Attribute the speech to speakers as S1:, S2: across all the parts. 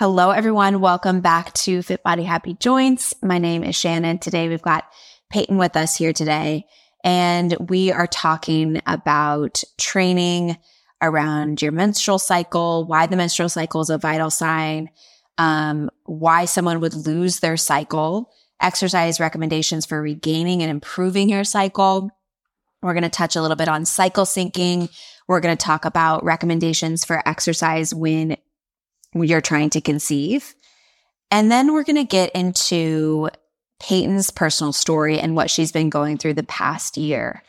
S1: Hello, everyone. Welcome back to Fit Body Happy Joints. My name is Shannon. Today we've got Payton with us here today, and we are talking about training around your menstrual cycle, why the menstrual cycle is a vital sign, um, why someone would lose their cycle, exercise recommendations for regaining and improving your cycle. We're going to touch a little bit on cycle syncing. We're going to talk about recommendations for exercise when you're trying to conceive. And then we're going to get into Payton's personal story and what she's been going through the past year.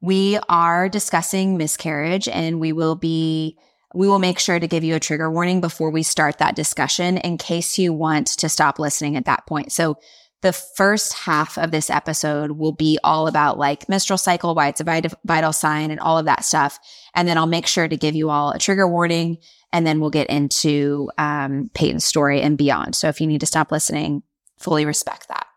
S1: We are discussing miscarriage and we will be we will make sure to give you a trigger warning before we start that discussion in case you want to stop listening at that point. So the first half of this episode will be all about like menstrual cycle, why it's a vital sign and all of that stuff. And then I'll make sure to give you all a trigger warning and then we'll get into um, Payton's story and beyond. So if you need to stop listening, fully respect that.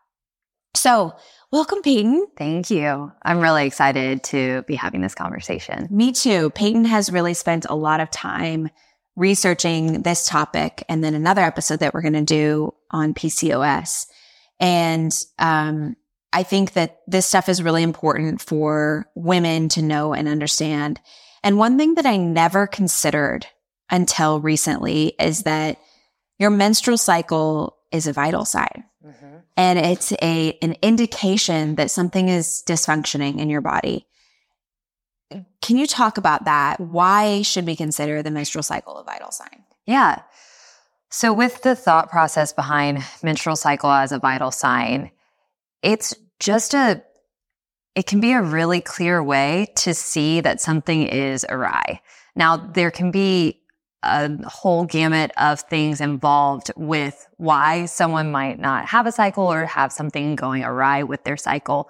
S1: So, welcome, Payton.
S2: Thank you. I'm really excited to be having this conversation.
S1: Me too. Payton has really spent a lot of time researching this topic and then another episode that we're going to do on PCOS. And um, I think that this stuff is really important for women to know and understand. And one thing that I never considered until recently is that your menstrual cycle is a vital sign. Mm-hmm. And it's a an indication that something is dysfunctioning in your body. Can you talk about that? Why should we consider the menstrual cycle a vital sign?
S2: Yeah. So with the thought process behind menstrual cycle as a vital sign, it's just a it can be a really clear way to see that something is awry. Now, there can be a whole gamut of things involved with why someone might not have a cycle or have something going awry with their cycle.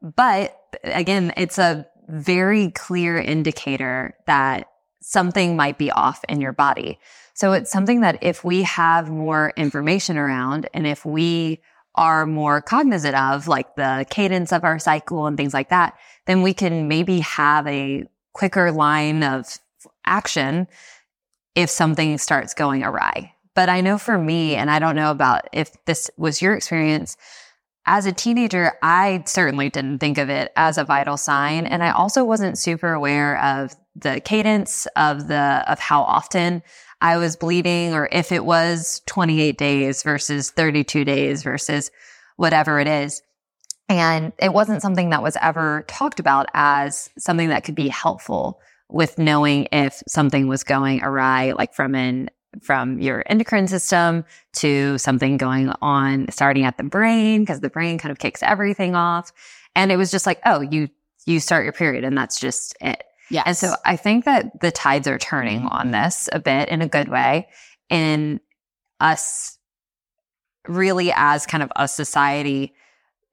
S2: But again, it's a very clear indicator that something might be off in your body. So it's something that if we have more information around and if we are more cognizant of like the cadence of our cycle and things like that, then we can maybe have a quicker line of action if something starts going awry. But I know for me, and I don't know about if this was your experience, as a teenager, I certainly didn't think of it as a vital sign. And I also wasn't super aware of the cadence of the, of how often I was bleeding or if it was 28 days versus 32 days versus whatever it is. And it wasn't something that was ever talked about as something that could be helpful with knowing if something was going awry, like from an from your endocrine system to something going on starting at the brain because the brain kind of kicks everything off. And it was just like oh you you start your period and that's just it.
S1: Yeah
S2: and so i think that the tides are turning on this a bit in a good way in us really as kind of a society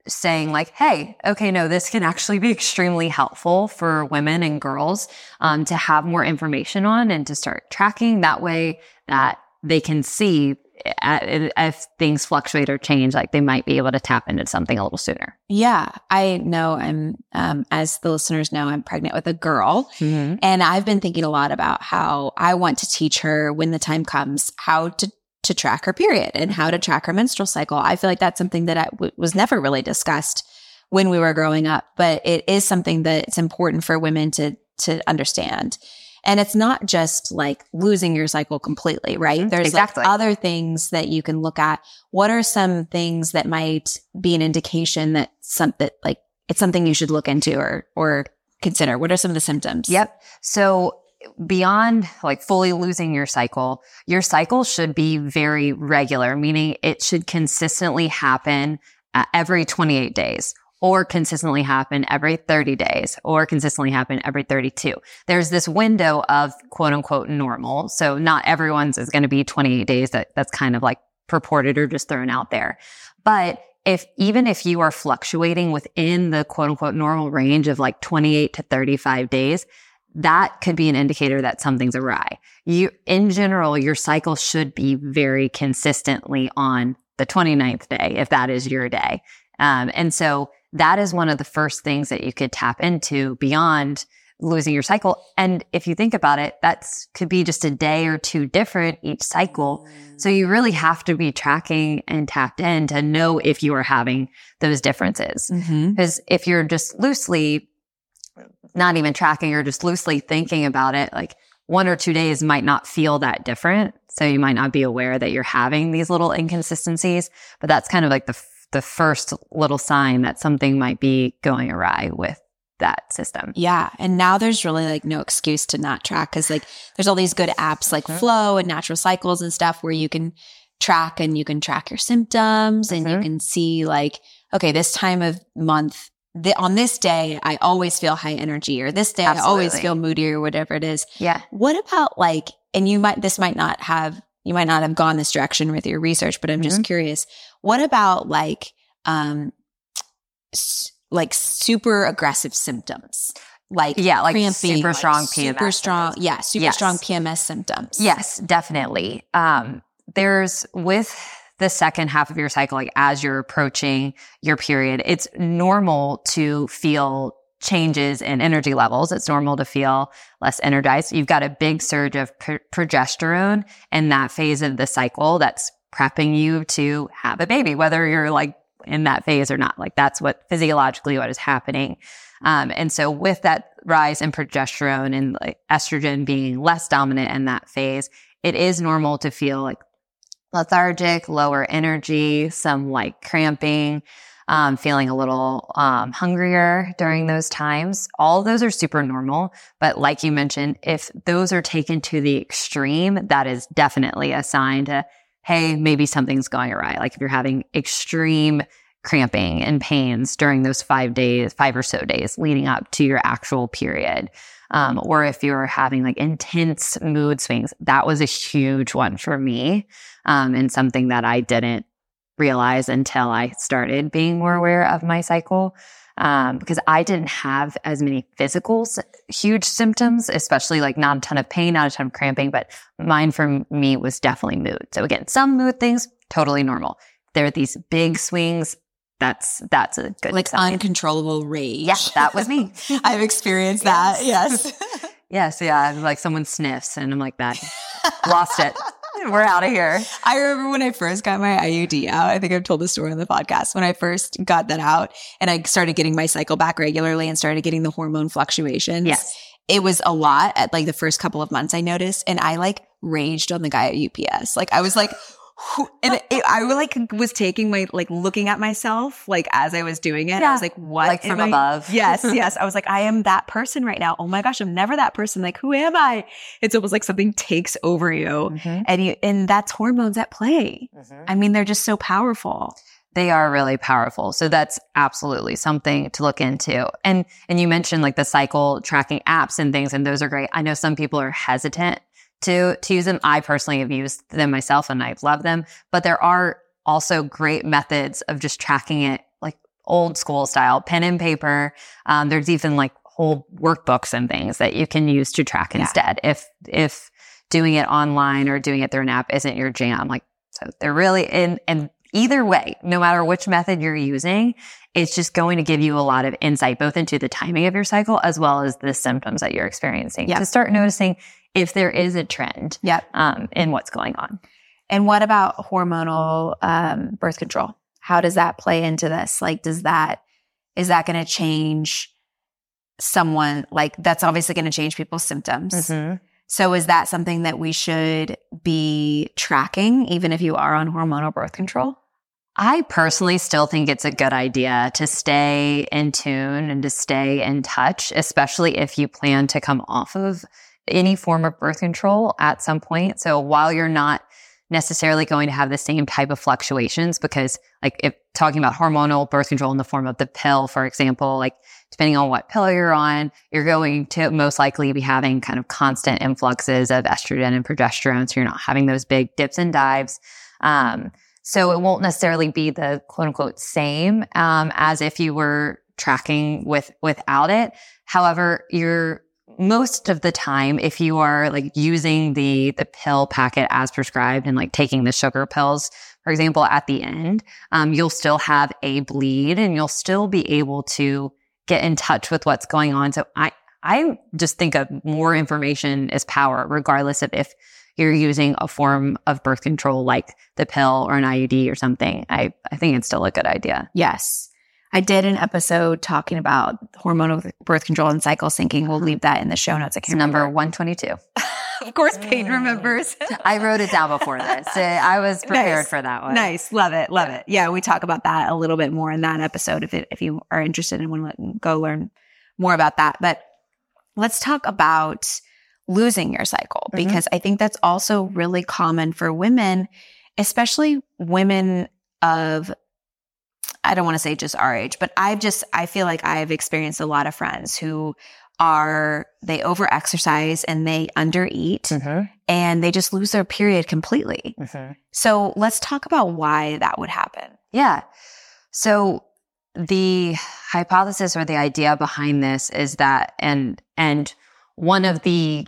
S2: saying like, Hey, okay, no, this can actually be extremely helpful for women and girls, um, to have more information on and to start tracking that way that they can see if things fluctuate or change, like they might be able to tap into something a little sooner.
S1: Yeah, I know. I'm, um, as the listeners know, I'm pregnant with a girl, mm-hmm. and I've been thinking a lot about how I want to teach her when the time comes how to to track her period and how to track her menstrual cycle. I feel like that's something that I w- was never really discussed when we were growing up, but it is something that it's important for women to to understand. And it's not just like losing your cycle completely, right? Mm-hmm. There's exactly. like other things that you can look at. What are some things that might be an indication that something like it's something you should look into or or consider? What are some of the symptoms?
S2: Yep. So beyond like fully losing your cycle, your cycle should be very regular, meaning it should consistently happen uh, every 28 days or consistently happen every 30 days or consistently happen every 32. There's this window of quote unquote normal. So not everyone's is going to be 28 days. That that's kind of like purported or just thrown out there. But if even if you are fluctuating within the quote unquote normal range of like 28 to 35 days, that could be an indicator that something's awry. You, in general, your cycle should be very consistently on the 29th day, if that is your day. Um, and so that is one of the first things that you could tap into beyond losing your cycle. And if you think about it, that could be just a day or two different each cycle. Mm. So you really have to be tracking and tapped in to know if you are having those differences. Mm-hmm. Because if you're just loosely not even tracking or just loosely thinking about it, like one or two days might not feel that different. So you might not be aware that you're having these little inconsistencies, but that's kind of like the the first little sign that something might be going awry with that system.
S1: Yeah. And now there's really like no excuse to not track because like there's all these good apps like mm-hmm. Flo and Natural Cycles and stuff where you can track and you can track your symptoms mm-hmm. and you mm-hmm. can see like, okay, this time of month, the, on this day, I always feel high energy or this day Absolutely. I always feel moody or whatever it is.
S2: Yeah.
S1: What about like, and you might, this might not have, you might not have gone this direction with your research, but I'm mm-hmm. just curious. What about like, um, like super aggressive symptoms like
S2: yeah, like cramping, super strong
S1: like PMS, super strong, yeah, super yes. strong PMS symptoms.
S2: Yes, definitely. Um, there's with the second half of your cycle, like as you're approaching your period, it's normal to feel changes in energy levels. It's normal to feel less energized. You've got a big surge of progesterone in that phase of the cycle that's prepping you to have a baby, whether you're like in that phase or not. Like that's what physiologically what is happening. Um, and so with that rise in progesterone and like estrogen being less dominant in that phase, it is normal to feel like lethargic, lower energy, some like cramping, um, feeling a little um, hungrier during those times. All those are super normal. But like you mentioned, if those are taken to the extreme, that is definitely a sign to hey, maybe something's going awry. Like if you're having extreme cramping and pains during those five days, five or so days leading up to your actual period. Um, or if you're having like intense mood swings, that was a huge one for me. Um, and something that I didn't realize until I started being more aware of my cycle um, because I didn't have as many physical huge symptoms, especially like not a ton of pain, not a ton of cramping, but mine for me was definitely mood. So again, some mood things, totally normal. There are these big swings. That's that's a good
S1: like
S2: sign.
S1: uncontrollable rage.
S2: Yeah, that was me.
S1: I've experienced yes. that. Yes.
S2: yes. Yeah. Like someone sniffs, and I'm like that. Lost it. We're out of here.
S1: I remember when I first got my IUD out. I think I've told the story on the podcast. When I first got that out and I started getting my cycle back regularly and started getting the hormone fluctuations.
S2: Yes.
S1: It was a lot at like the first couple of months I noticed. And I like raged on the guy at UPS. Like I was like, and it, it, I like was taking my like looking at myself like as I was doing it. Yeah. I was like, what?
S2: Like from above.
S1: yes, yes. I was like, I am that person right now. Oh my gosh, I'm never that person. Like, who am I? It's almost like something takes over you, mm-hmm. and you and that's hormones at play. Mm-hmm. I mean, they're just so powerful.
S2: They are really powerful. So that's absolutely something to look into. And and you mentioned like the cycle tracking apps and things, and those are great. I know some people are hesitant to, to use them. I personally have used them myself and I love them, but there are also great methods of just tracking it like old school style, pen and paper. Um, there's even like whole workbooks and things that you can use to track yeah. instead. If, if doing it online or doing it through an app isn't your jam, like, so they're really in, and either way, no matter which method you're using, it's just going to give you a lot of insight, both into the timing of your cycle as well as the symptoms that you're experiencing yep. to start noticing if there is a trend
S1: yep.
S2: um, in what's going on.
S1: And what about hormonal um, birth control? How does that play into this? Like, does that, is that going to change someone? Like, that's obviously going to change people's symptoms. Mm-hmm. So is that something that we should be tracking, even if you are on hormonal birth control?
S2: I personally still think it's a good idea to stay in tune and to stay in touch, especially if you plan to come off of any form of birth control at some point. So while you're not necessarily going to have the same type of fluctuations, because like if talking about hormonal birth control in the form of the pill, for example, like depending on what pill you're on, you're going to most likely be having kind of constant influxes of estrogen and progesterone. So you're not having those big dips and dives. Um, so it won't necessarily be the quote unquote same um, as if you were tracking with without it. However, you're most of the time, if you are like using the the pill packet as prescribed and like taking the sugar pills, for example, at the end, um, you'll still have a bleed and you'll still be able to get in touch with what's going on. So I I just think of more information is power, regardless of if you're using a form of birth control like the pill or an IUD or something. I, I think it's still a good idea.
S1: Yes. I did an episode talking about hormonal birth control and cycle syncing. We'll leave that in the show notes. I
S2: can't it's number remember. 122.
S1: of course, Payton remembers.
S2: I wrote it down before this. I was prepared nice. for that one.
S1: Nice. Love it. Love it. Yeah. We talk about that a little bit more in that episode if it, if you are interested and want to go learn more about that. But let's talk about losing your cycle mm-hmm. because I think that's also really common for women, especially women of I don't want to say just our age, but I've just, I feel like I've experienced a lot of friends who are, they over exercise and they under eat mm-hmm. and they just lose their period completely. Mm-hmm. So let's talk about why that would happen.
S2: Yeah. So the hypothesis or the idea behind this is that, and, and one of the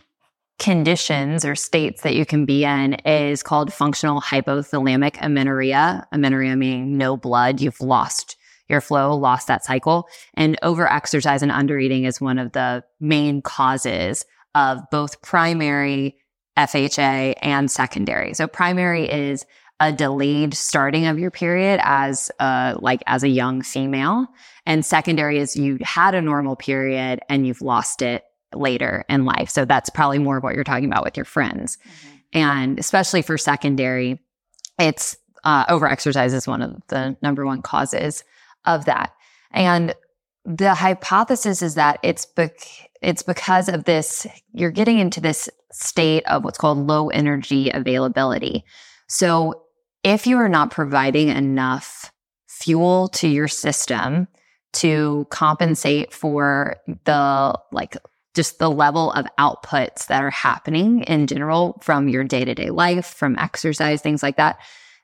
S2: conditions or states that you can be in is called functional hypothalamic amenorrhea. Amenorrhea meaning no blood. You've lost your flow, lost that cycle. And overexercise and undereating is one of the main causes of both primary FHA and secondary. So primary is a delayed starting of your period as uh like as a young female and secondary is you had a normal period and you've lost it later in life. So that's probably more of what you're talking about with your friends. Mm-hmm. And especially for secondary, it's uh, overexercise is one of the number one causes of that. And the hypothesis is that it's bec- it's because of this you're getting into this state of what's called low energy availability. So if you are not providing enough fuel to your system to compensate for the like just the level of outputs that are happening in general from your day to day life, from exercise, things like that,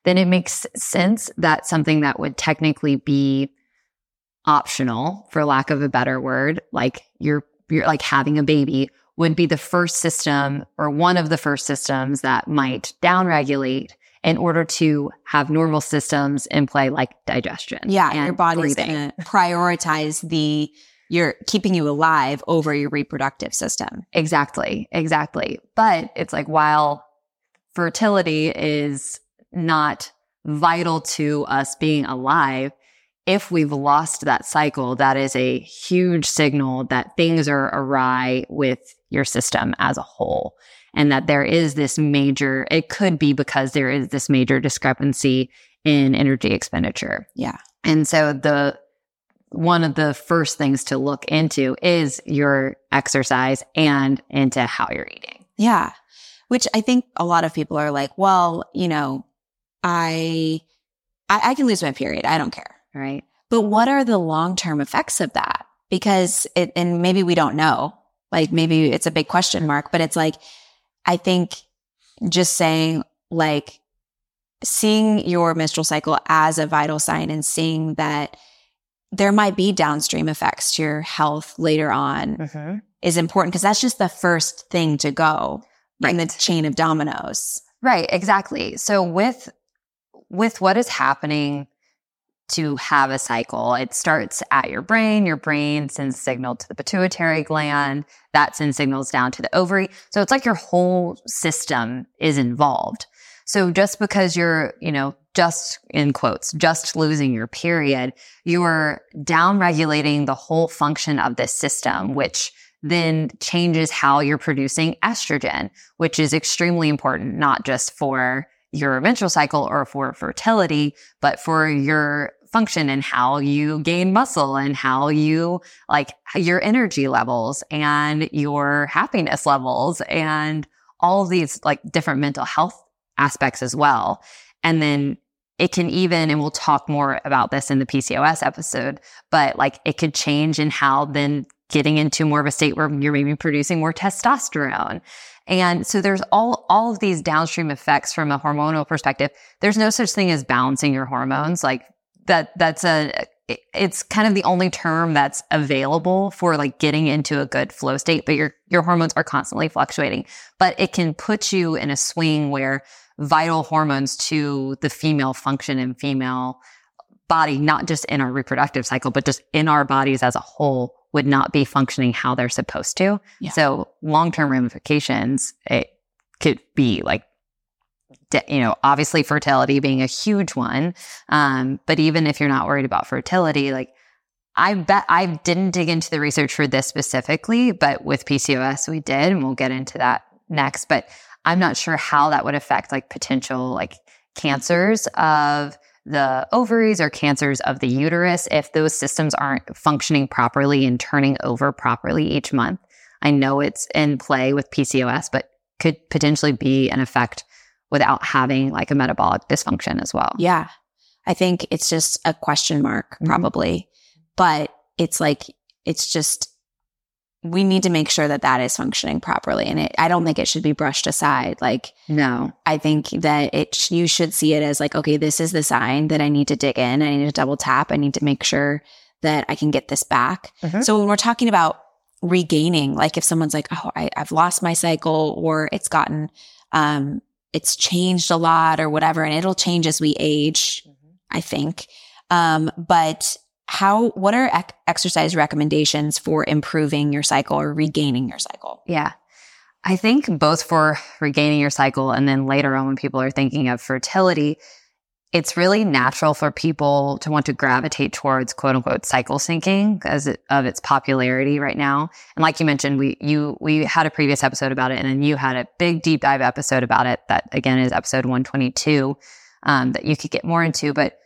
S2: then it makes sense that something that would technically be optional, for lack of a better word, like you're, you're like having a baby would be the first system or one of the first systems that might downregulate in order to have normal systems in play like digestion.
S1: Yeah, your body's going to prioritize the you're keeping you alive over your reproductive system.
S2: Exactly. Exactly. But it's like while fertility is not vital to us being alive, if we've lost that cycle, that is a huge signal that things are awry with your system as a whole. And that there is this major, it could be because there is this major discrepancy in energy expenditure.
S1: Yeah.
S2: And so the one of the first things to look into is your exercise and into how you're eating.
S1: Yeah. Which I think a lot of people are like, well, you know, I, I, I can lose my period. I don't care.
S2: Right.
S1: But what are the long term effects of that? Because it, and maybe we don't know, like maybe it's a big question mark, but it's like, I think just saying like seeing your menstrual cycle as a vital sign and seeing that there might be downstream effects to your health later on mm-hmm. is important because that's just the first thing to go right. in the chain of dominoes.
S2: Right, exactly. So with with what is happening to have a cycle, it starts at your brain. Your brain sends signal to the pituitary gland. That sends signals down to the ovary. So it's like your whole system is involved. So just because you're, you know, just in quotes, just losing your period, you're down regulating the whole function of this system, which then changes how you're producing estrogen, which is extremely important, not just for your menstrual cycle or for fertility, but for your function and how you gain muscle and how you like your energy levels and your happiness levels and all these like different mental health aspects as well. And then it can even, and we'll talk more about this in the PCOS episode, but like it could change in how then getting into more of a state where you're maybe producing more testosterone. And so there's all, all of these downstream effects from a hormonal perspective. There's no such thing as balancing your hormones. Like that, that's a, it's kind of the only term that's available for like getting into a good flow state, but your, your hormones are constantly fluctuating, but it can put you in a swing where vital hormones to the female function and female body, not just in our reproductive cycle, but just in our bodies as a whole would not be functioning how they're supposed to.
S1: Yeah.
S2: So long term ramifications, it could be like, you know, obviously fertility being a huge one. Um, but even if you're not worried about fertility, like I bet I didn't dig into the research for this specifically, but with PCOS we did, and we'll get into that next. But I'm not sure how that would affect like potential like cancers of the ovaries or cancers of the uterus if those systems aren't functioning properly and turning over properly each month. I know it's in play with PCOS, but could potentially be an effect without having like a metabolic dysfunction as well.
S1: Yeah. I think it's just a question mark,
S2: Mhm.
S1: probably. But it's like, it's just, we need to make sure that that is functioning properly. And it, I don't think it should be brushed aside. Like,
S2: No.
S1: I think that it, sh- you should see it as like, okay, this is the sign that I need to dig in. I need to double tap. I need to make sure that I can get this back.
S2: Mhm.
S1: So when we're talking about regaining, like if someone's like, oh, I, I've lost my cycle or it's gotten, um, it's changed a lot or whatever, and it'll change as we age, I think. Um, but how, what are ec- exercise recommendations for improving your cycle or regaining your cycle?
S2: Yeah. I think both for regaining your cycle and then later on when people are thinking of fertility, it's really natural for people to want to gravitate towards quote unquote cycle syncing because it, of its popularity right now. And like you mentioned, we you we had a previous episode about it, and then you had a big deep dive episode about it. That again is episode one twenty two um, that you could get more into. But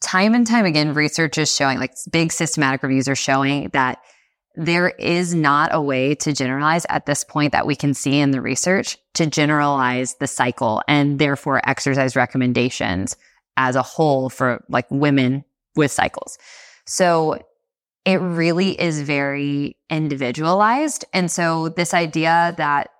S2: time and time again, research is showing, like big systematic reviews are showing that there is not a way to generalize at this point that we can see in the research to generalize the cycle and therefore exercise recommendations as a whole for like women with cycles. So it really is very individualized. And so this idea that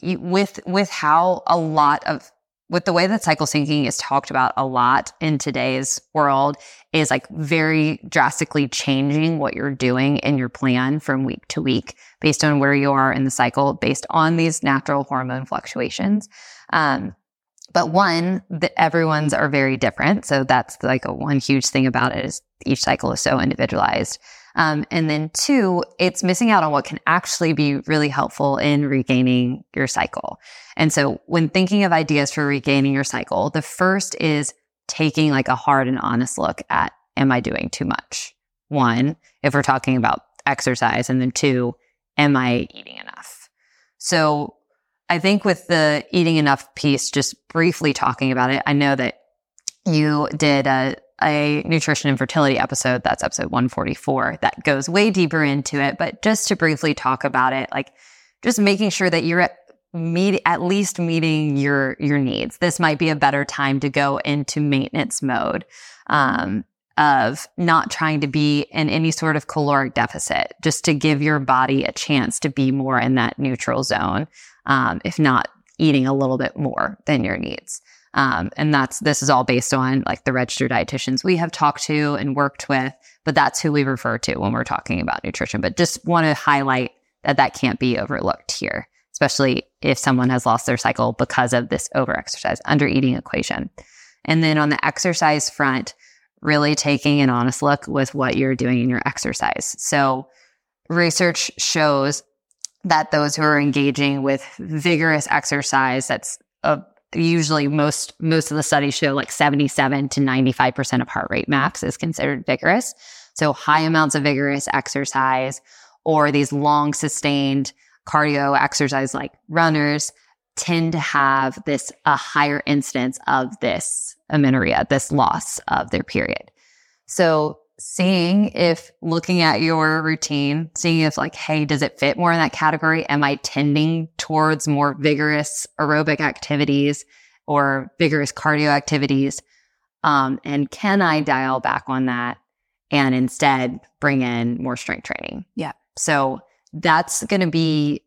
S2: you, with, with how a lot of with the way that cycle syncing is talked about a lot in today's world is like very drastically changing what you're doing in your plan from week to week based on where you are in the cycle, based on these natural hormone fluctuations. Um, but one, that everyone's are very different. So that's like a one huge thing about it is each cycle is so individualized. Um, and then two, it's missing out on what can actually be really helpful in regaining your cycle. And so when thinking of ideas for regaining your cycle, the first is taking like a hard and honest look at, am I doing too much? One, if we're talking about exercise. And then two, am I eating enough? So I think with the eating enough piece, just briefly talking about it, I know that you did a, a nutrition and fertility episode. That's episode 144 that goes way deeper into it. But just to briefly talk about it, like just making sure that you're at meet at least meeting your your needs. This might be a better time to go into maintenance mode um, of not trying to be in any sort of caloric deficit, just to give your body a chance to be more in that neutral zone, um, if not eating a little bit more than your needs. Um, and that's this is all based on like the registered dietitians we have talked to and worked with, but that's who we refer to when we're talking about nutrition. But just want to highlight that that can't be overlooked here, especially if someone has lost their cycle because of this overexercise, under eating equation. And then on the exercise front, really taking an honest look with what you're doing in your exercise. So research shows that those who are engaging with vigorous exercise, that's a usually most most of the studies show like 77 to 95% of heart rate max is considered vigorous so high amounts of vigorous exercise or these long sustained cardio exercise like runners tend to have this a higher incidence of this amenorrhea this loss of their period so seeing if looking at your routine, seeing if like, hey, does it fit more in that category? Am I tending towards more vigorous aerobic activities or vigorous cardio activities? Um, and can I dial back on that and instead bring in more strength training?
S1: Yeah.
S2: So that's going to be,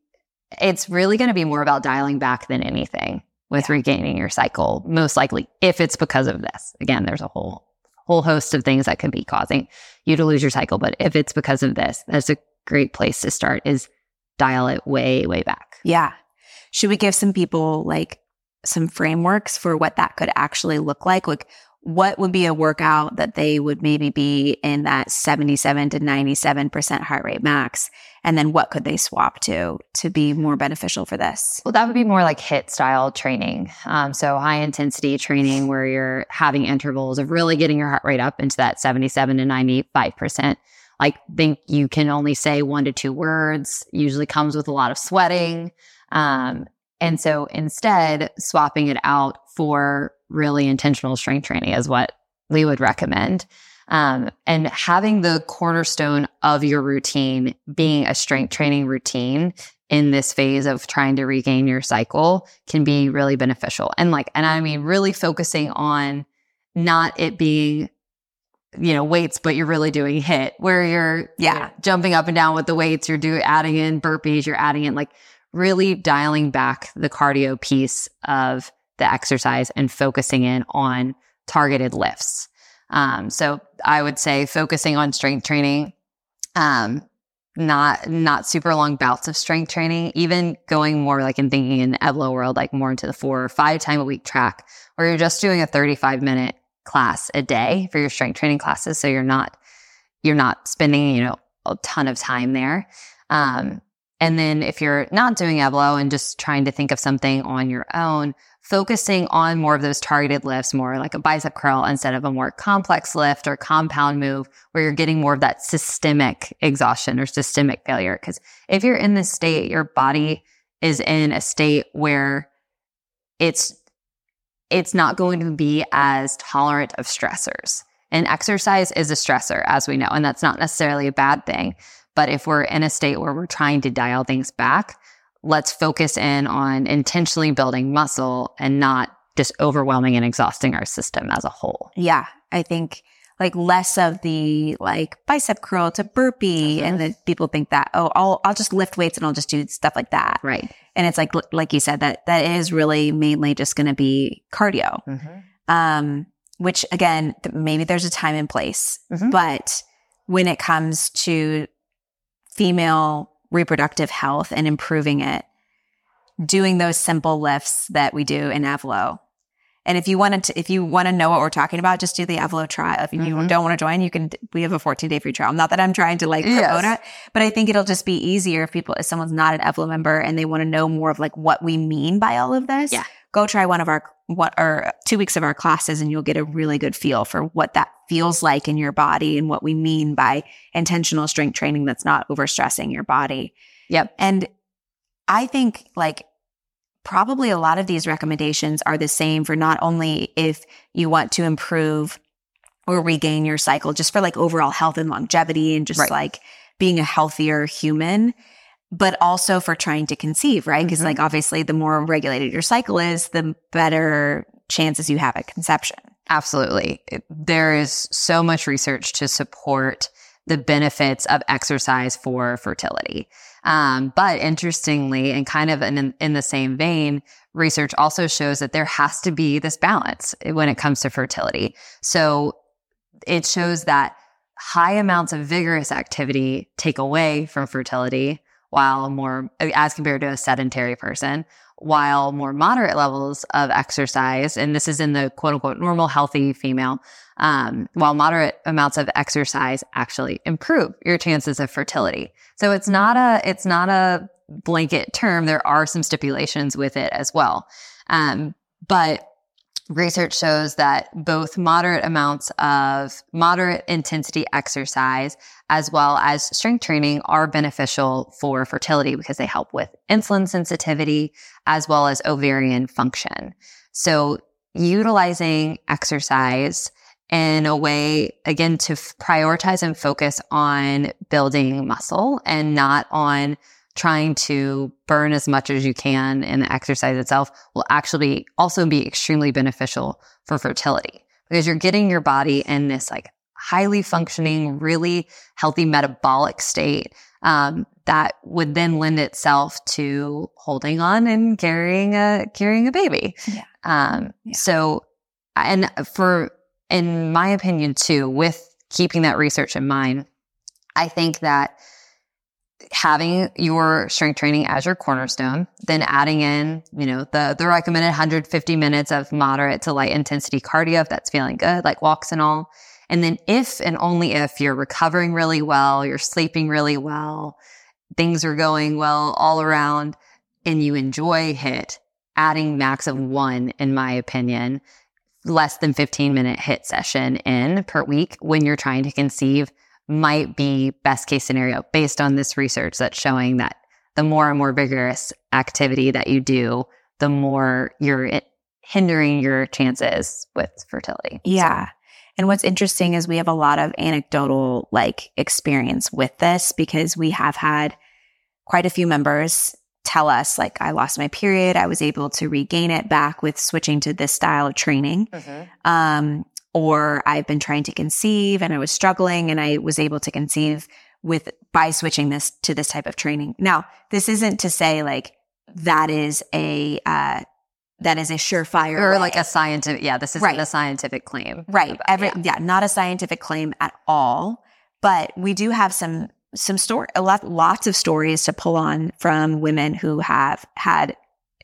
S2: it's really going to be more about dialing back than anything with
S1: Yeah.
S2: regaining your cycle, most likely if it's because of this. Again, there's a whole whole host of things that could be causing you to lose your cycle. But if it's because of this, that's a great place to start is dial it way, way back.
S1: Yeah. Should we give some people like some frameworks for what that could actually look like? Like, what would be a workout that they would maybe be in that 77 to 97% heart rate max? And then what could they swap to to be more beneficial for this?
S2: Well, that would be more like HIIT style training. Um, so high intensity training where you're having intervals of really getting your heart rate up into that 77 to 95%. Like think you can only say one to two words, usually comes with a lot of sweating. Um, and so instead, swapping it out for really intentional strength training is what we would recommend. Um, and having the cornerstone of your routine being a strength training routine in this phase of trying to regain your cycle can be really beneficial. And like, and I mean, really focusing on not it being you know weights but you're really doing HIIT where you're
S1: yeah
S2: know, jumping up and down with the weights you're doing adding in burpees you're adding in like really dialing back the cardio piece of the exercise and focusing in on targeted lifts. Um, so I would say focusing on strength training, um, not not super long bouts of strength training, even going more like in thinking in Evlo world, like more into the four or five time a week track, where you're just doing a 35 minute class a day for your strength training classes. So you're not you're not spending, you know, a ton of time there. Um, and then if you're not doing Evlo and just trying to think of something on your own, focusing on more of those targeted lifts, more like a bicep curl instead of a more complex lift or compound move where you're getting more of that systemic exhaustion or systemic failure. Cause if you're in this state, your body is in a state where it's, it's not going to be as tolerant of stressors. And exercise is a stressor, as we know, and that's not necessarily a bad thing. But if we're in a state where we're trying to dial things back, let's focus in on intentionally building muscle and not just overwhelming and exhausting our system as a whole.
S1: Yeah. I think like less of the like bicep curl to burpee. Mm-hmm. And then people think that, oh, I'll, I'll just lift weights and I'll just do stuff like that.
S2: Right.
S1: And it's like, like you said, that that is really mainly just going to be cardio. Mm-hmm. Um, which again, maybe there's a time and place, mm-hmm. but when it comes to female reproductive health and improving it, doing those simple lifts that we do in Evlo. And if you wanted to, if you want to know what we're talking about, just do the Evlo trial. If you mm-hmm. don't want to join, you can, we have a 14 day free trial. Not that I'm trying to like promote yes. it, but I think it'll just be easier if people, if someone's not an Evlo member and they want to know more of like what we mean by all of this.
S2: Yeah.
S1: Go try one of our, what, or two weeks of our classes and you'll get a really good feel for what that feels like in your body and what we mean by intentional strength training that's not overstressing your body.
S2: Yep.
S1: And I think like probably a lot of these recommendations are the same for not only if you want to improve or regain your cycle, just for like overall health and longevity and just right. like being a healthier human, but also for trying to conceive, right? Because mm-hmm. like obviously the more regulated your cycle is, the better chances you have at conception.
S2: Absolutely. There is so much research to support the benefits of exercise for fertility. Um, but interestingly, and kind of in, in the same vein, research also shows that there has to be this balance when it comes to fertility. So it shows that high amounts of vigorous activity take away from fertility while more as compared to a sedentary person while more moderate levels of exercise and this is in the quote unquote normal healthy female um, while moderate amounts of exercise actually improve your chances of fertility. So it's not a, it's not a blanket term. There are some stipulations with it as well. Um, but research shows that both moderate amounts of moderate intensity exercise as well as strength training are beneficial for fertility because they help with insulin sensitivity as well as ovarian function. So utilizing exercise in a way, again, to f- prioritize and focus on building muscle and not on trying to burn as much as you can in the exercise itself will actually also be extremely beneficial for fertility because you're getting your body in this like highly functioning, really healthy metabolic state um, that would then lend itself to holding on and carrying a carrying a baby.
S1: Yeah.
S2: Um, yeah. So, and for in my opinion, too, with keeping that research in mind, I think that having your strength training as your cornerstone, then adding in, you know, the, the recommended 150 minutes of moderate to light intensity cardio if that's feeling good, like walks and all. And then if and only if you're recovering really well, you're sleeping really well, things are going well all around and you enjoy HIIT, adding max of one, in my opinion, less than 15 minute HIIT session in per week when you're trying to conceive might be best case scenario based on this research that's showing that the more and more vigorous activity that you do, the more you're hindering your chances with fertility.
S1: Yeah. So. And what's interesting is we have a lot of anecdotal like experience with this because we have had quite a few members tell us like I lost my period, I was able to regain it back with switching to this style of training. Mm-hmm. Um, or I've been trying to conceive and I was struggling and I was able to conceive with by switching this to this type of training. Now, this isn't to say like that is a uh, that is a surefire
S2: or way. like a scientific. Yeah, this isn't right. a scientific claim,
S1: right? About, Every, yeah. yeah, not a scientific claim at all. But we do have some some story, a lot, lots of stories to pull on from women who have had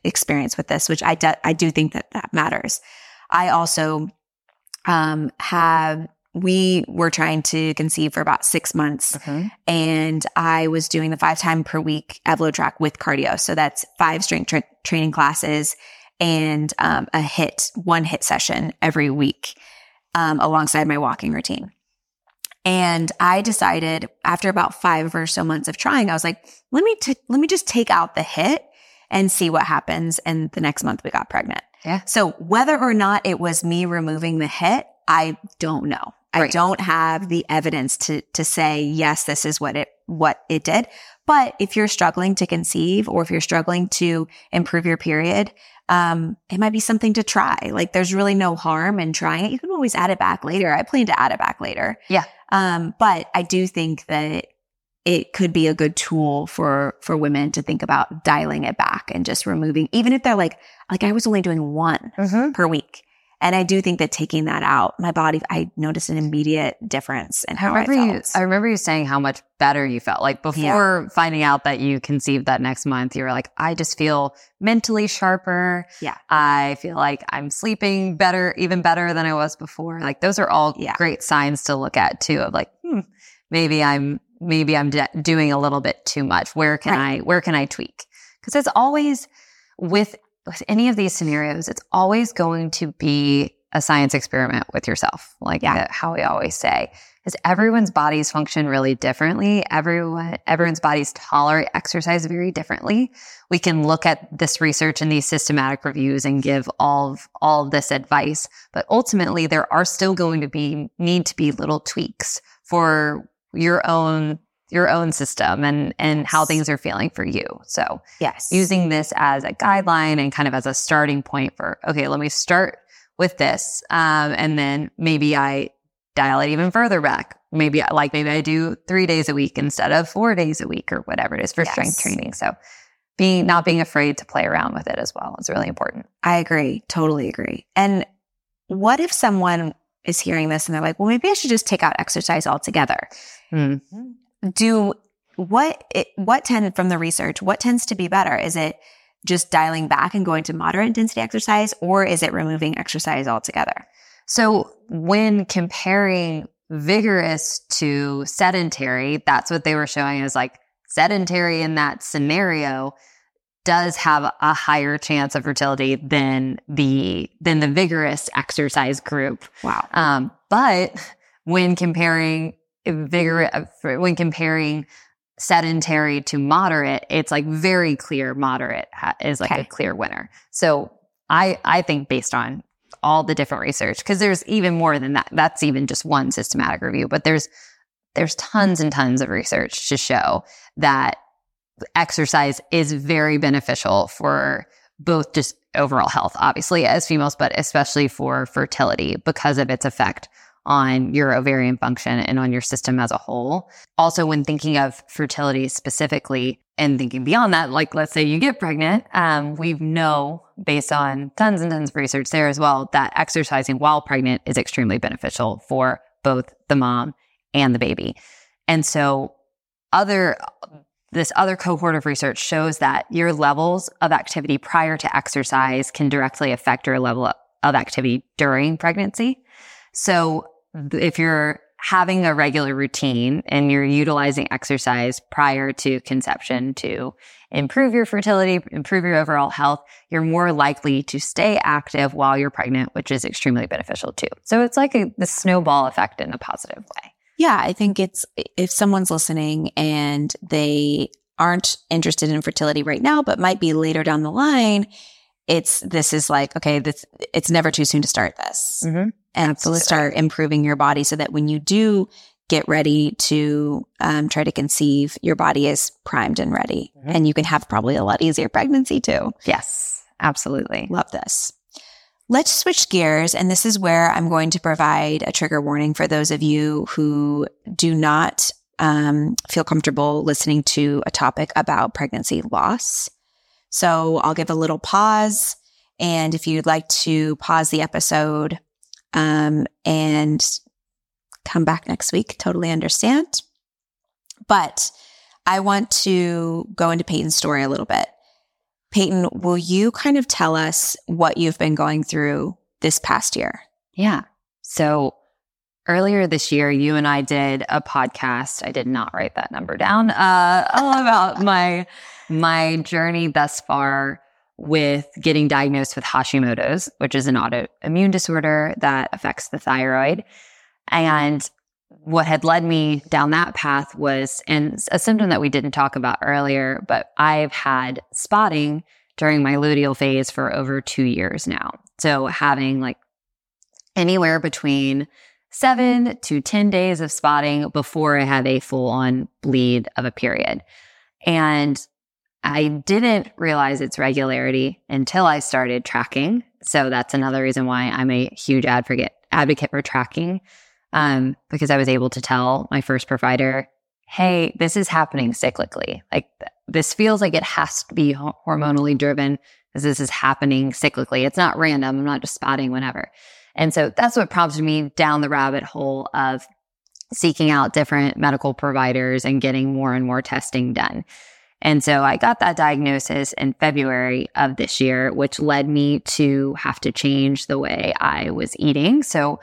S1: experience with this, which I de- I do think that that matters. I also um, have we were trying to conceive for about six months mm-hmm. and I was doing the five time per week Evlo track with cardio. So that's five strength tra- training classes and um, a HIIT one HIIT session every week um, alongside my walking routine. And I decided after about five or so months of trying, I was like, let me, t- let me just take out the hit and see what happens. And the next month we got pregnant.
S2: Yeah.
S1: So whether or not it was me removing the HIIT, I don't know. Right. I don't have the evidence to, to say, yes, this is what it, what it did. But if you're struggling to conceive or if you're struggling to improve your period, um, it might be something to try. Like there's really no harm in trying it. You can always add it back later. I plan to add it back later.
S2: Yeah.
S1: Um, but I do think that it could be a good tool for for women to think about dialing it back and just removing, even if they're like, like I was only doing one mm-hmm. per week. And I do think that taking that out, my body, I noticed an immediate difference in how I, remember
S2: I felt. You, I remember you saying how much better you felt. Like before yeah. finding out that you conceived that next month, you were like, I just feel mentally sharper.
S1: Yeah.
S2: I feel like I'm sleeping better, even better than I was before. Like those are all yeah. great signs to look at too of like, hmm, maybe I'm, maybe I'm de- doing a little bit too much. Where can right. I, where can I tweak? Cause it's always with with any of these scenarios, it's always going to be a science experiment with yourself, like yeah. how we always say, because everyone's bodies function really differently. Everyone, everyone's bodies tolerate exercise very differently. We can look at this research and these systematic reviews and give all of, all of this advice, but ultimately there are still going to be, need to be little tweaks for your own your own system and and how things are feeling for you. So,
S1: yes.
S2: Using this as a guideline and kind of as a starting point for okay, let me start with this um, and then maybe I dial it even further back. Maybe like maybe I do 3 days a week instead of 4 days a week or whatever it is for yes. strength training. So, being not being afraid to play around with it as well is really important.
S1: I agree. Totally agree. And what if someone is hearing this and they're like, well, maybe I should just take out exercise altogether. Mm-hmm do what it, what tend from the research what tends to be better? Is it just dialing back and going to moderate intensity exercise or is it removing exercise altogether?
S2: So when comparing vigorous to sedentary that's what they were showing is like sedentary in that scenario does have a higher chance of fertility than the than the vigorous exercise group.
S1: Wow.
S2: Um, but when comparing vigorous uh, when comparing sedentary to moderate, it's like very clear moderate is like okay. a clear winner. So I I think based on all the different research because there's even more than that. That's even just one systematic review, but there's there's tons and tons of research to show that exercise is very beneficial for both just overall health, obviously as females, but especially for fertility because of its effect on your ovarian function and on your system as a whole. Also, when thinking of fertility specifically and thinking beyond that, like let's say you get pregnant, um, we know based on tons and tons of research there as well that exercising while pregnant is extremely beneficial for both the mom and the baby. And so other this other cohort of research shows that your levels of activity prior to exercise can directly affect your level of activity during pregnancy. So if you're having a regular routine and you're utilizing exercise prior to conception to improve your fertility, improve your overall health, you're more likely to stay active while you're pregnant, which is extremely beneficial too. So it's like a, the snowball effect in a positive way.
S1: Yeah, I think it's if someone's listening and they aren't interested in fertility right now, but might be later down the line, it's this is like, okay, this it's never too soon to start this. Mm-hmm. And Absolutely. start improving your body so that when you do get ready to um, try to conceive, your body is primed and ready. Mm-hmm. And you can have probably a lot easier pregnancy too.
S2: Yes, absolutely.
S1: Love this. Let's switch gears. And this is where I'm going to provide a trigger warning for those of you who do not um, feel comfortable listening to a topic about pregnancy loss. So I'll give a little pause. And if you'd like to pause the episode um, and come back next week, totally understand. But I want to go into Payton's story a little bit. Payton, will you kind of tell us what you've been going through this past year?
S2: Yeah. So earlier this year, you and I did a podcast. I did not write that number down, uh, all about my, my journey thus far with getting diagnosed with Hashimoto's, which is an autoimmune disorder that affects the thyroid. And what had led me down that path was, and a symptom that we didn't talk about earlier, but I've had spotting during my luteal phase for over two years now. So having like anywhere between seven to 10 days of spotting before I have a full on bleed of a period. And I didn't realize its regularity until I started tracking. So that's another reason why I'm a huge advocate advocate for tracking um, because I was able to tell my first provider, hey, this is happening cyclically. Like th- this feels like it has to be ho- hormonally driven because this is happening cyclically. It's not random. I'm not just spotting whenever. And so that's what prompted me down the rabbit hole of seeking out different medical providers and getting more and more testing done. And so I got that diagnosis in February of this year, which led me to have to change the way I was eating. So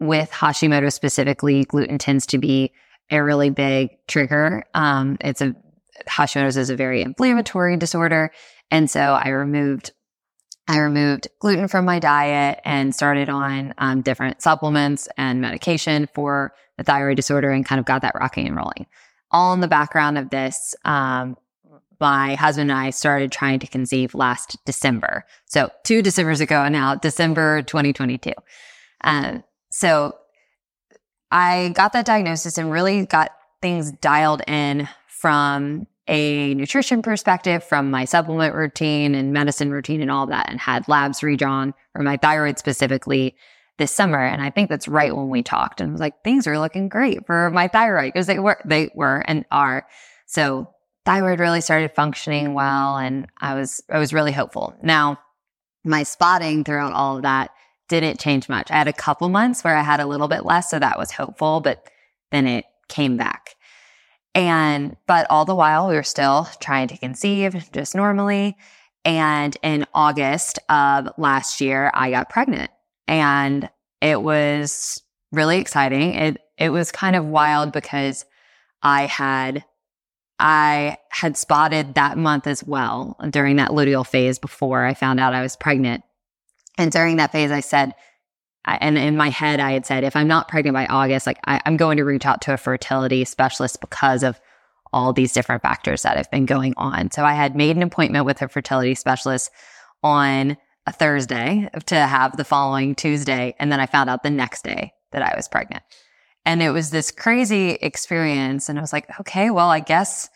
S2: with Hashimoto specifically, gluten tends to be a really big trigger. Um, it's a Hashimoto's is a very inflammatory disorder. And so I removed I removed gluten from my diet and started on um, different supplements and medication for the thyroid disorder and kind of got that rocking and rolling. All in the background of this, um, my husband and I started trying to conceive last December. So two Decembers ago now, December 2022. Um, so I got that diagnosis and really got things dialed in from a nutrition perspective, from my supplement routine and medicine routine and all that, and had labs redrawn for my thyroid specifically this summer. And I think that's right when we talked and was like, things are looking great for my thyroid because they were, they were and are. So thyroid really started functioning well. And I was, I was really hopeful. Now my spotting throughout all of that didn't change much. I had a couple months where I had a little bit less, so that was hopeful, but then it came back. And, but all the while, we were still trying to conceive just normally. And in August of last year, I got pregnant and it was really exciting. It, it was kind of wild because I had, I had spotted that month as well during that luteal phase before I found out I was pregnant. And during that phase, I said, and in my head, I had said, if I'm not pregnant by August, like I, am going to reach out to a fertility specialist because of all these different factors that have been going on. So I had made an appointment with a fertility specialist on a Thursday to have the following Tuesday. And then I found out the next day that I was pregnant. And it was this crazy experience. And I was like, okay, well, I guess,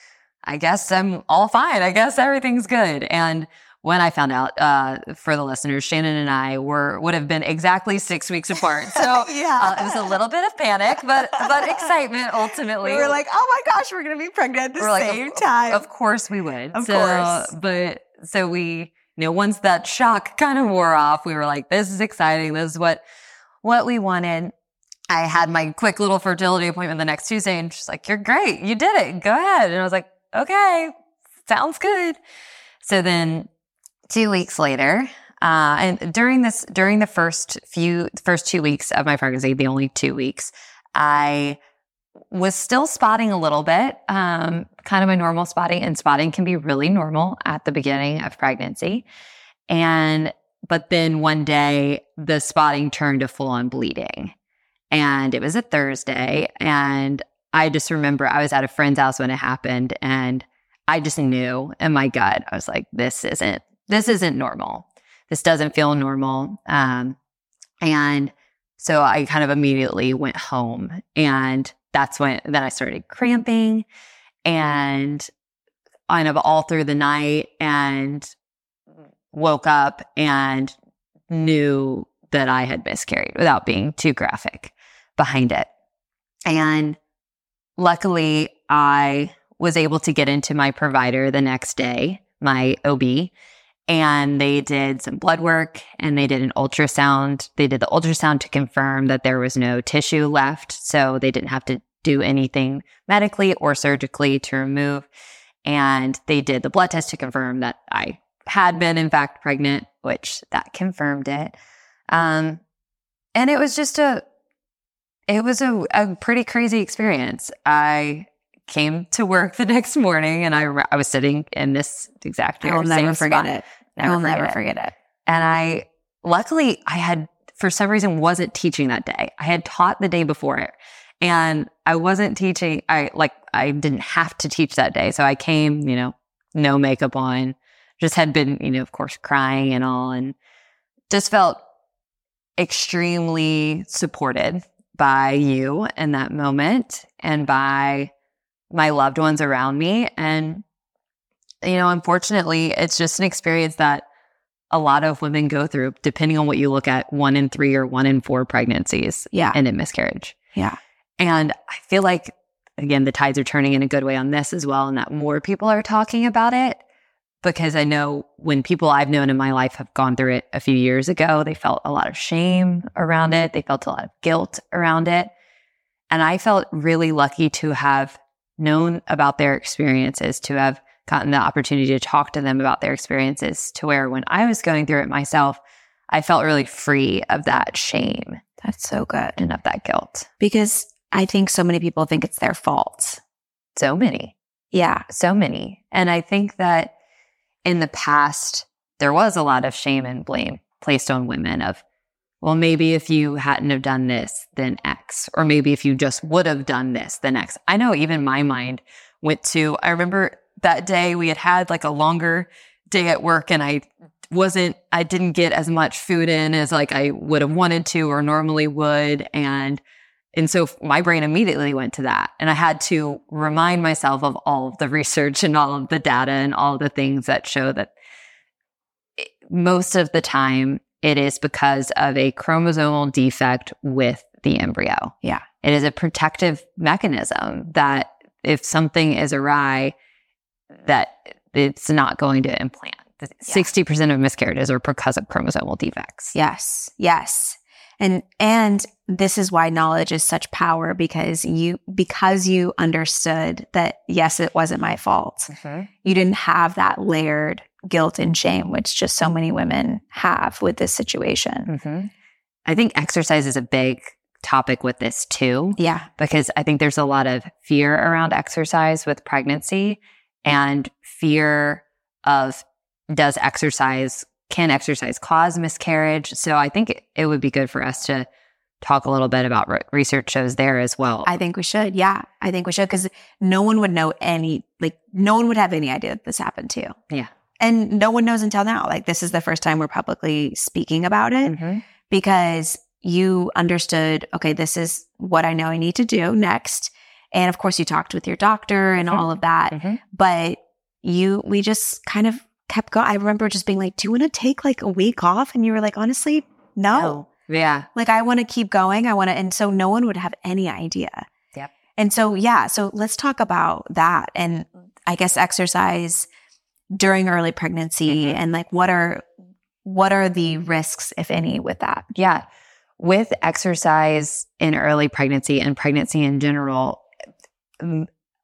S2: I guess I'm all fine. I guess everything's good. And when I found out, uh, for the listeners, Shannon and I were would have been exactly six weeks apart. So yeah, uh, it was a little bit of panic, but but excitement ultimately.
S1: We were like, oh my gosh, we're gonna be pregnant at the we're same
S2: like,
S1: time.
S2: Of course we would.
S1: Of so, course.
S2: But so we, you know, once that shock kind of wore off, we were like, this is exciting. This is what what we wanted. I had my quick little fertility appointment the next Tuesday, and she's like, "You're great. You did it. Go ahead." And I was like, okay, sounds good. So then two weeks later, uh, and during this, during the first few, first two weeks of my pregnancy, the only two weeks, I was still spotting a little bit, um, kind of my normal spotting, and spotting can be really normal at the beginning of pregnancy. And, but then one day the spotting turned to full on bleeding. And it was a Thursday. And I just remember I was at a friend's house when it happened. And I just knew in my gut, I was like, this isn't, this isn't normal. This doesn't feel normal. Um, and so I kind of immediately went home and that's when then I started cramping and kind of all through the night and woke up and knew that I had miscarried without being too graphic behind it. And luckily, I was able to get into my provider the next day, my OB, and they did some blood work and they did an ultrasound. They did the ultrasound to confirm that there was no tissue left. So they didn't have to do anything medically or surgically to remove. And they did the blood test to confirm that I had been, in fact, pregnant, which that confirmed it. Um, and it was just a, it was a, a pretty crazy experience. I came to work the next morning and I, I was sitting in this exact room.
S1: I will never forget
S2: spot.
S1: it.
S2: Never
S1: I will
S2: forget
S1: never
S2: it.
S1: forget it.
S2: And I, luckily, I had, for some reason, wasn't teaching that day. I had taught the day before it and I wasn't teaching. I like, I didn't have to teach that day. So I came, you know, no makeup on, just had been, you know, of course, crying and all, and just felt extremely supported by you in that moment and by my loved ones around me. And, you know, unfortunately, it's just an experience that a lot of women go through, depending on what you look at one in three or one in four pregnancies
S1: Yeah.
S2: and a miscarriage.
S1: Yeah.
S2: And I feel like, again, the tides are turning in a good way on this as well, and that more people are talking about it. Because I know when people I've known in my life have gone through it a few years ago, they felt a lot of shame around it. They felt a lot of guilt around it. And I felt really lucky to have known about their experiences, to have gotten the opportunity to talk to them about their experiences, to where when I was going through it myself, I felt really free of that shame
S1: That's so good.
S2: and of that guilt.
S1: Because I think so many people think it's their fault.
S2: So many.
S1: Yeah.
S2: so many. And I think that in the past, there was a lot of shame and blame placed on women of, well, maybe if you hadn't have done this, then X, or maybe if you just would have done this, then X. I know even my mind went to, I remember that day we had had like a longer day at work and I wasn't, I didn't get as much food in as like I would have wanted to or normally would. And and so my brain immediately went to that. And I had to remind myself of all of the research and all of the data and all the things that show that most of the time it is because of a chromosomal defect with the embryo.
S1: Yeah.
S2: It is a protective mechanism that if something is awry, that it's not going to implant. 60% of miscarriages are because of chromosomal defects.
S1: Yes. Yes. And and this is why knowledge is such power because you because you understood that yes it wasn't my fault. You didn't have that layered guilt and shame which just so many women have with this situation.
S2: Mm-hmm. I think exercise is a big topic with this too,
S1: Yeah.
S2: because I think there's a lot of fear around exercise with pregnancy and fear of does exercise, can exercise cause miscarriage? So I think it, it would be good for us to talk a little bit about research shows there as well.
S1: I think we should. Yeah. I think we should because no one would know any, like, no one would have any idea that this happened to you.
S2: Yeah.
S1: And no one knows until now. Like, this is the first time we're publicly speaking about it
S2: Mhm.
S1: because you understood, okay, this is what I know I need to do next. And of course, you talked with your doctor and
S2: Mhm.
S1: all of that.
S2: Mhm.
S1: But you, we just kind of kept going. I remember just being like, do you want to take like a week off? And you were like, honestly, no.
S2: Yeah.
S1: Like I want to keep going. I want to, and so no one would have any idea.
S2: Yep.
S1: And so, yeah. So let's talk about that. And I guess exercise during early pregnancy
S2: Mhm.
S1: and like what are, what are the risks, if any, with that?
S2: Yeah. With exercise in early pregnancy and pregnancy in general,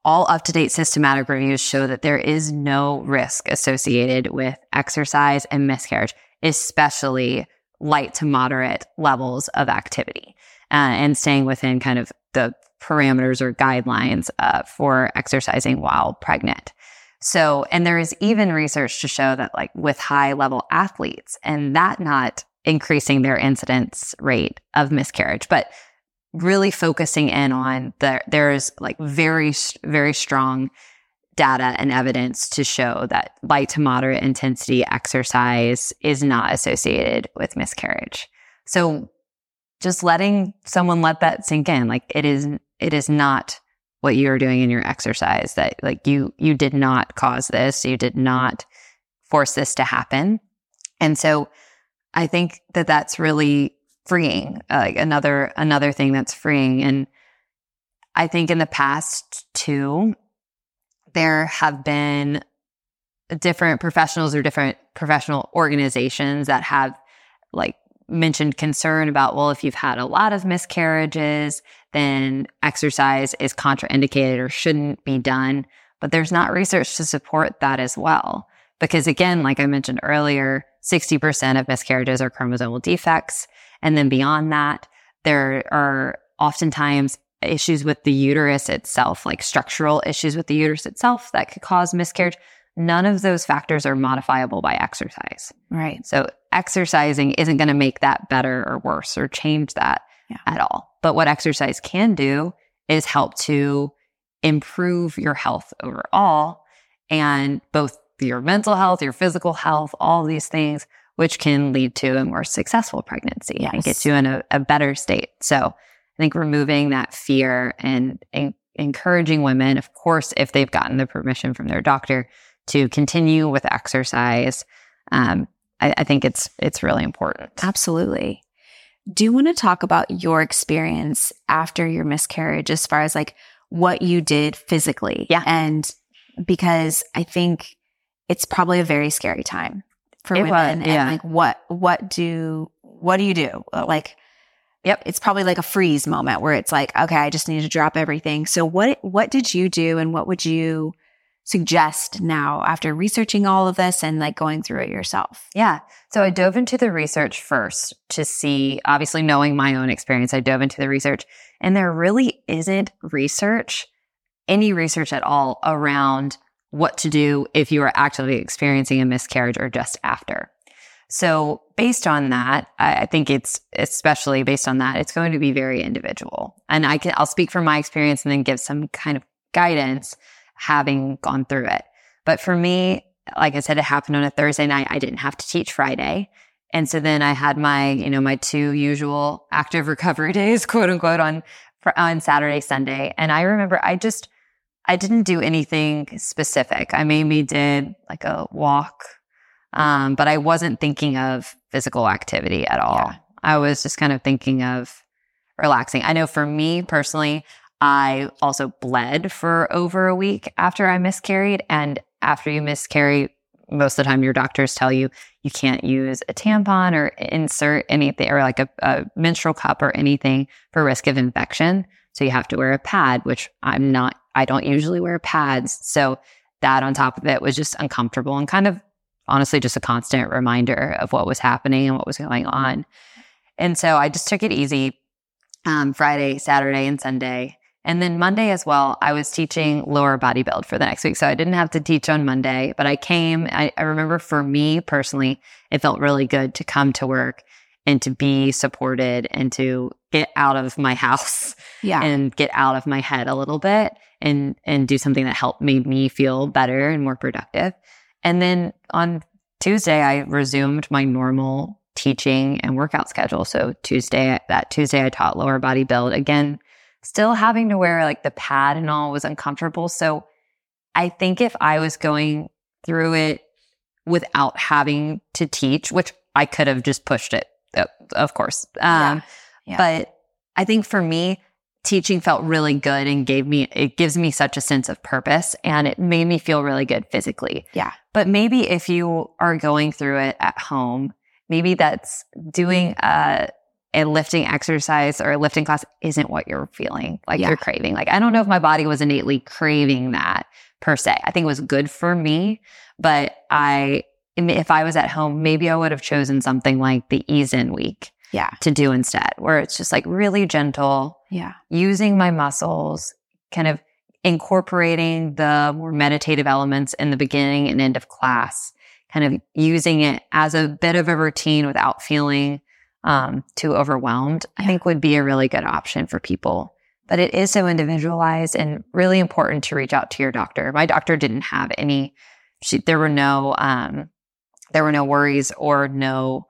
S2: all up to date systematic reviews show that there is no risk associated with exercise and miscarriage, especially light to moderate levels of activity uh, and staying within kind of the parameters or guidelines uh, for exercising while pregnant. So, and there is even research to show that like with high level athletes and that not increasing their incidence rate of miscarriage, but really focusing in on the, there's like very, very strong data and evidence to show that light to moderate intensity exercise is not associated with miscarriage. So just letting someone let that sink in, like it is, it is not what you are doing in your exercise that like you, you did not cause this. You did not force this to happen. And so I think that that's really freeing, uh, like another, another thing that's freeing. And I think in the past too, there have been different professionals or different professional organizations that have like mentioned concern about, well, if you've had a lot of miscarriages, then exercise is contraindicated or shouldn't be done. But there's not research to support that as well. Because again, like I mentioned earlier, 60% of miscarriages are chromosomal defects. And then beyond that, there are oftentimes issues with the uterus itself, like structural issues with the uterus itself that could cause miscarriage. None of those factors are modifiable by exercise.
S1: Right.
S2: So exercising isn't going to make that better or worse or change that yeah. at all. But what exercise can do is help to improve your health overall and both your mental health, your physical health, all these things, which can lead to a more successful pregnancy yes. and get you in a, a, better state. So I think removing that fear and, and encouraging women, of course, if they've gotten the permission from their doctor to continue with exercise, um, I, I think it's it's really important.
S1: Absolutely. Do you want to talk about your experience after your miscarriage as far as like what you did physically?
S2: Yeah.
S1: And because I think it's probably a very scary time for it women. Was, yeah. And like what what do what do you do? Uh, like Yep. It's probably like a freeze moment where it's like, okay, I just need to drop everything. So what what did you do and what would you suggest now after researching all of this and like going through it yourself?
S2: Yeah. So I dove into the research first to see, obviously knowing my own experience, I dove into the research and there really isn't research, any research at all around what to do if you are actually experiencing a miscarriage or just after. So based on that, I think it's especially based on that, it's going to be very individual. And I can, I'll speak from my experience and then give some kind of guidance having gone through it. But for me, like I said, it happened on a Thursday night. I didn't have to teach Friday. And so then I had my, you know, my two usual active recovery days, quote unquote, on, on Saturday, Sunday. And I remember I just, I didn't do anything specific. I maybe did like a walk, um, but I wasn't thinking of physical activity at all. Yeah. I was just kind of thinking of relaxing. I know for me personally, I also bled for over a week after I miscarried. And after you miscarry, most of the time your doctors tell you you can't use a tampon or insert anything or like a, a menstrual cup or anything for risk of infection. So you have to wear a pad, which I'm not, I don't usually wear pads. So that on top of it was just uncomfortable and kind of honestly just a constant reminder of what was happening and what was going on. And so I just took it easy um, Friday, Saturday, and Sunday. And then Monday as well, I was teaching lower body build for the next week. So I didn't have to teach on Monday, but I came, I, I remember for me personally, it felt really good to come to work and to be supported and to get out of my house
S1: yeah.
S2: and get out of my head a little bit and, and do something that helped made me feel better and more productive. And then on Tuesday, I resumed my normal teaching and workout schedule. So Tuesday, that Tuesday, I taught lower body build again still having to wear like the pad and all was uncomfortable. So I think if I was going through it without having to teach, which I could have just pushed it, of course. Um, yeah. Yeah. But I think for me, teaching felt really good and gave me, it gives me such a sense of purpose and it made me feel really good physically.
S1: Yeah.
S2: But maybe if you are going through it at home, maybe that's doing a a lifting exercise or a lifting class isn't what you're feeling like
S1: Yeah.
S2: you're craving. Like, I don't know if my body was innately craving that per se. I think it was good for me, but I, if I was at home, maybe I would have chosen something like the ease in week
S1: Yeah.
S2: to do instead, where it's just like really gentle,
S1: Yeah.
S2: using my muscles, kind of incorporating the more meditative elements in the beginning and end of class, kind of using it as a bit of a routine without feeling um, too overwhelmed, I think would be a really good option for people. But it is so individualized and really important to reach out to your doctor. My doctor didn't have any, she, there were no, um, there were no worries or no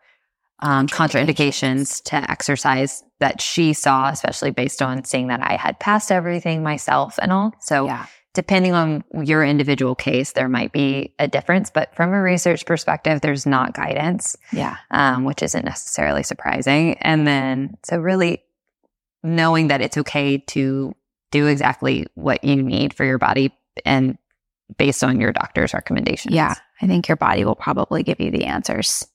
S2: um, contraindications to exercise that she saw, especially based on seeing that I had passed everything myself and all. So,
S1: Yeah.
S2: depending on your individual case, there might be a difference. But from a research perspective, there's not guidance,
S1: Yeah.
S2: um, which isn't necessarily surprising. And then, so really knowing that it's okay to do exactly what you need for your body and based on your doctor's recommendations.
S1: Yeah. I think your body will probably give you the answers.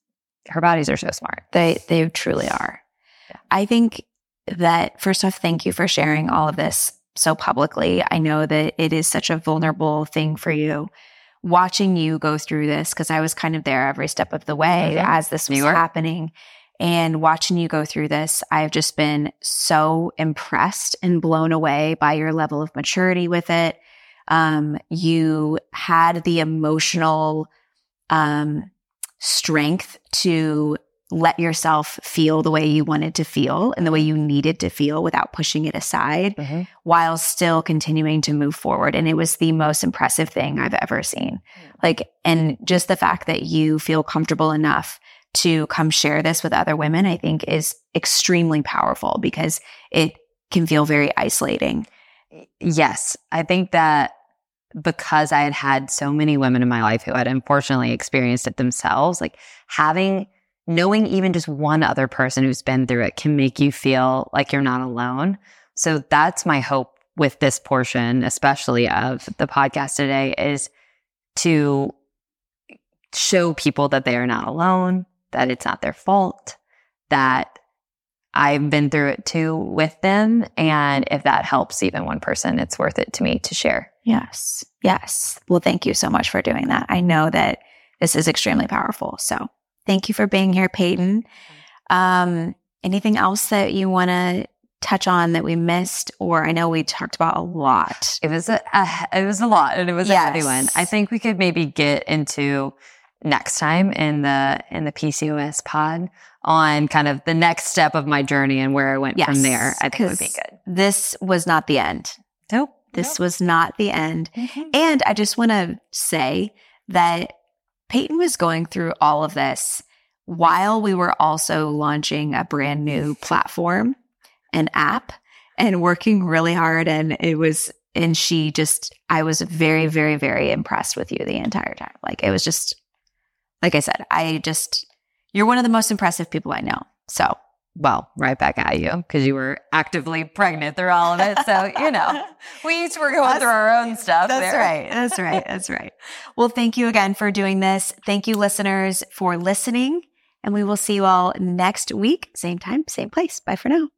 S2: Her bodies are so smart.
S1: They they truly are.
S2: Yeah.
S1: I think that first off, thank you for sharing all of this so publicly. I know that it is such a vulnerable thing for you. Watching you go through this, because I was kind of there every step of the way
S2: Mhm.
S1: as this was happening. And watching you go through this, I've just been so impressed and blown away by your level of maturity with it. Um, you had the emotional um, strength to let yourself feel the way you wanted to feel and the way you needed to feel without pushing it aside while still continuing to move forward. And it was the most impressive thing I've ever seen. Like, and just the fact that you feel comfortable enough to come share this with other women, I think is extremely powerful because it can feel very isolating.
S2: Yes, I think that because I had had so many women in my life who had unfortunately experienced it themselves, like having, knowing even just one other person who's been through it can make you feel like you're not alone. So that's my hope with this portion, especially of the podcast today, is to show people that they are not alone, that it's not their fault, that I've been through it too with them. And if that helps even one person, it's worth it to me to share.
S1: Yes. Yes. Well, thank you so much for doing that. I know that this is extremely powerful. So thank you for being here, Payton. Um, anything else that you want to touch on that we missed? Or I know we talked about a lot.
S2: It was a, a it was a lot and it was a heavy one. I think we could maybe get into next time in the in the PCOS pod on kind of the next step of my journey and where I went
S1: Yes,
S2: from there. I think would be good.
S1: This was not the end.
S2: Nope.
S1: This was not the end.
S2: Mhm.
S1: And I just want to say that Payton was going through all of this while we were also launching a brand new platform, an app, and working really hard. And it was, and she just, I was very, very, very impressed with you the entire time. Like it was just, like I said, I just, you're one of the most impressive people I know. So
S2: Well, right back at you because you were actively pregnant through all of it. So, you know, we each were going
S1: That's-
S2: through our own stuff.
S1: That's
S2: there.
S1: right. That's right. That's right. Well, thank you again for doing this. Thank you, listeners, for listening. And we will see you all next week. Same time, same place. Bye for now.